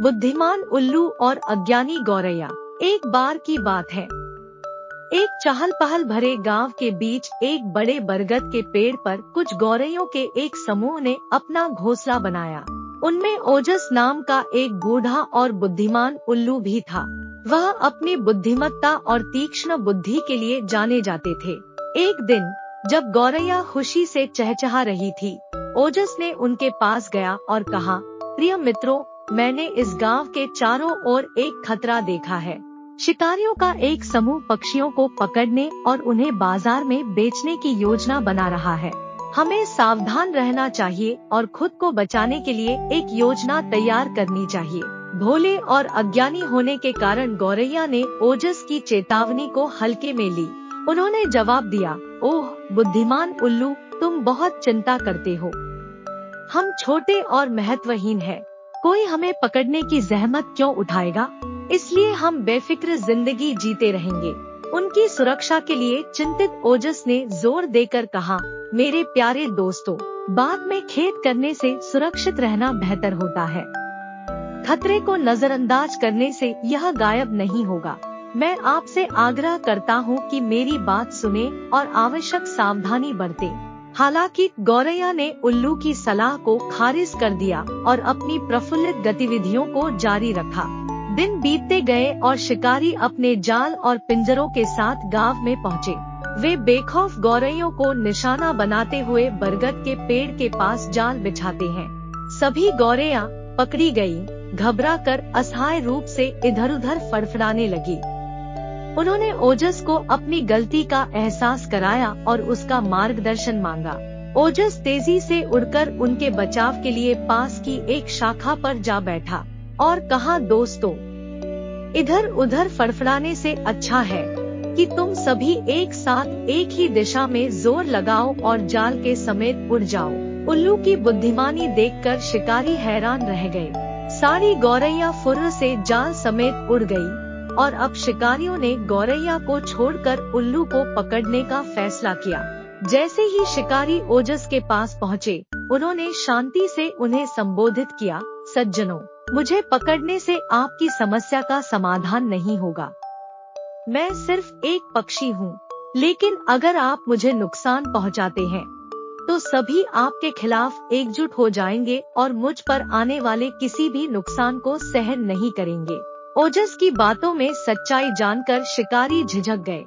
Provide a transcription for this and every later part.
बुद्धिमान उल्लू और अज्ञानी गौरैया, एक बार की बात है। एक चहल पहल भरे गाँव के बीच एक बड़े बरगद के पेड़ पर कुछ गौरैयों के एक समूह ने अपना घोंसला बनाया। उनमें ओजस नाम का एक बूढ़ा और बुद्धिमान उल्लू भी था। वह अपनी बुद्धिमत्ता और तीक्ष्ण बुद्धि के लिए जाने जाते थे। एक दिन, जब गौरैया खुशी से चहचहा रही थी, ओजस ने उनके पास गया और कहा, प्रिय मित्रों मैंने इस गाँव के चारों ओर एक खतरा देखा है। शिकारियों का एक समूह पक्षियों को पकड़ने और उन्हें बाज़ार में बेचने की योजना बना रहा है। हमें सावधान रहना चाहिए और खुद को बचाने के लिए एक योजना तैयार करनी चाहिए। भोले और अज्ञानी होने के कारण गौरैया ने ओजस की चेतावनी को हल्के में ली। उन्होंने जवाब दिया, ओह, बुद्धिमान उल्लू, तुम बहुत चिंता करते हो। हम छोटे और महत्वहीन हैं। कोई हमें पकड़ने की जहमत क्यों उठाएगा? इसलिए हम बेफिक्र ज़िंदगी जीते रहेंगे। उनकी सुरक्षा के लिए चिंतित ओजस ने ज़ोर देकर कहा, मेरे प्यारे दोस्तों, बाद में खेत करने से सुरक्षित रहना बेहतर होता है। खतरे को नजरअंदाज करने से यह गायब नहीं होगा। मैं आपसे आग्रह करता हूँ कि मेरी बात सुने और आवश्यक सावधानी बरते। हालाँकि, गौरैया ने उल्लू की सलाह को खारिज कर दिया और अपनी प्रफुल्लित गतिविधियों को जारी रखा। दिन बीतते गए और शिकारी अपने जाल और पिंजरों के साथ गाँव में पहुँचे। वे बेखौफ गौरैयों को निशाना बनाते हुए बरगद के पेड़ के पास जाल बिछाते हैं। सभी गौरैया पकड़ी गई घबरा कर असहाय रूप से इधर उधर फड़फड़ाने लगी। उन्होंने ओजस को अपनी गलती का एहसास कराया और उसका मार्गदर्शन मांगा। ओजस तेज़ी से उड़कर उनके बचाव के लिए पास की एक शाखा पर जा बैठा और कहा, दोस्तों इधर उधर फड़फड़ाने से अच्छा है कि तुम सभी एक साथ एक ही दिशा में ज़ोर लगाओ और जाल के समेत उड़ जाओ। उल्लू की बुद्धिमानी देखकर शिकारी हैरान रह गए। सारी गौरैया फुर्र से जाल समेत उड़ गई। और अब शिकारियों ने गौरैया को छोड़कर उल्लू को पकड़ने का फैसला किया। जैसे ही शिकारी ओजस के पास पहुँचे, उन्होंने शांति से उन्हें संबोधित किया, सज्जनों, मुझे पकड़ने से आपकी समस्या का समाधान नहीं होगा। मैं सिर्फ़ एक पक्षी हूँ, लेकिन अगर आप मुझे नुकसान पहुँचाते हैं तो सभी आपके खिलाफ एकजुट हो जाएँगे और मुझ पर आने वाले किसी भी नुकसान को सहन नहीं करेंगे। ओजस की बातों में सच्चाई जानकर शिकारी झिझक गए।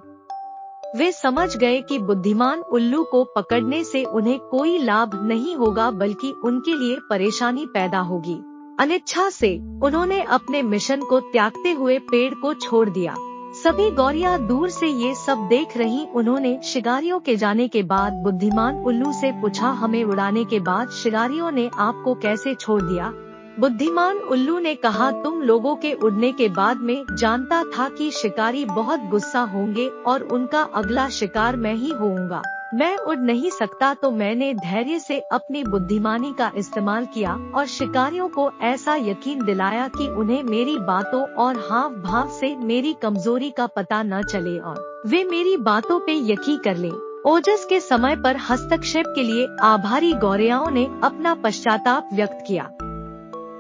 वे समझ गए कि बुद्धिमान उल्लू को पकड़ने से उन्हें कोई लाभ नहीं होगा, बल्कि उनके लिए परेशानी पैदा होगी। अनिच्छा से उन्होंने अपने मिशन को त्यागते हुए पेड़ को छोड़ दिया। सभी गौरिया दूर से ये सब देख रही उन्होंने शिकारियों के जाने के बाद बुद्धिमान उल्लू से पूछा, हमें उड़ाने के बाद शिकारियों ने आपको कैसे छोड़ दिया? बुद्धिमान उल्लू ने कहा, तुम लोगों के उड़ने के बाद में जानता था कि शिकारी बहुत गुस्सा होंगे और उनका अगला शिकार मैं ही होऊँगा। मैं उड़ नहीं सकता तो मैंने धैर्य से अपनी बुद्धिमानी का इस्तेमाल किया और शिकारियों को ऐसा यकीन दिलाया कि उन्हें मेरी बातों और हाव भाव से मेरी कमज़ोरी का पता न चले और वे मेरी बातों पे यकीन कर ले। ओजस के समय पर हस्तक्षेप के लिए आभारी गौरियाओं ने अपना पश्चाताप व्यक्त किया।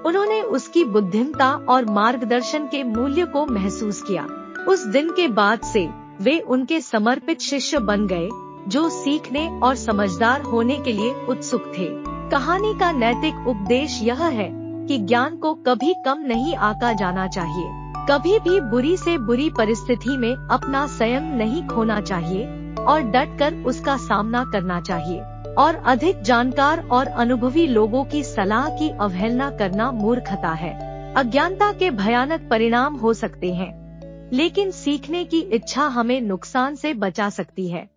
उन्होंने उसकी बुद्धिमता और मार्गदर्शन के मूल्य को महसूस किया। उस दिन के बाद से, वे उनके समर्पित शिष्य बन गए, जो सीखने और समझदार होने के लिए उत्सुक थे। कहानी का नैतिक उपदेश यह है कि ज्ञान को कभी कम नहीं आका जाना चाहिए। कभी भी बुरी से बुरी परिस्थिति में अपना संयम नहीं खोना चाहिए। और डट कर उसका सामना करना चाहिए। और अधिक जानकार और अनुभवी लोगों की सलाह की अवहेलना करना मूर्खता है। अज्ञानता के भयानक परिणाम हो सकते हैं। लेकिन सीखने की इच्छा हमें नुकसान से बचा सकती है।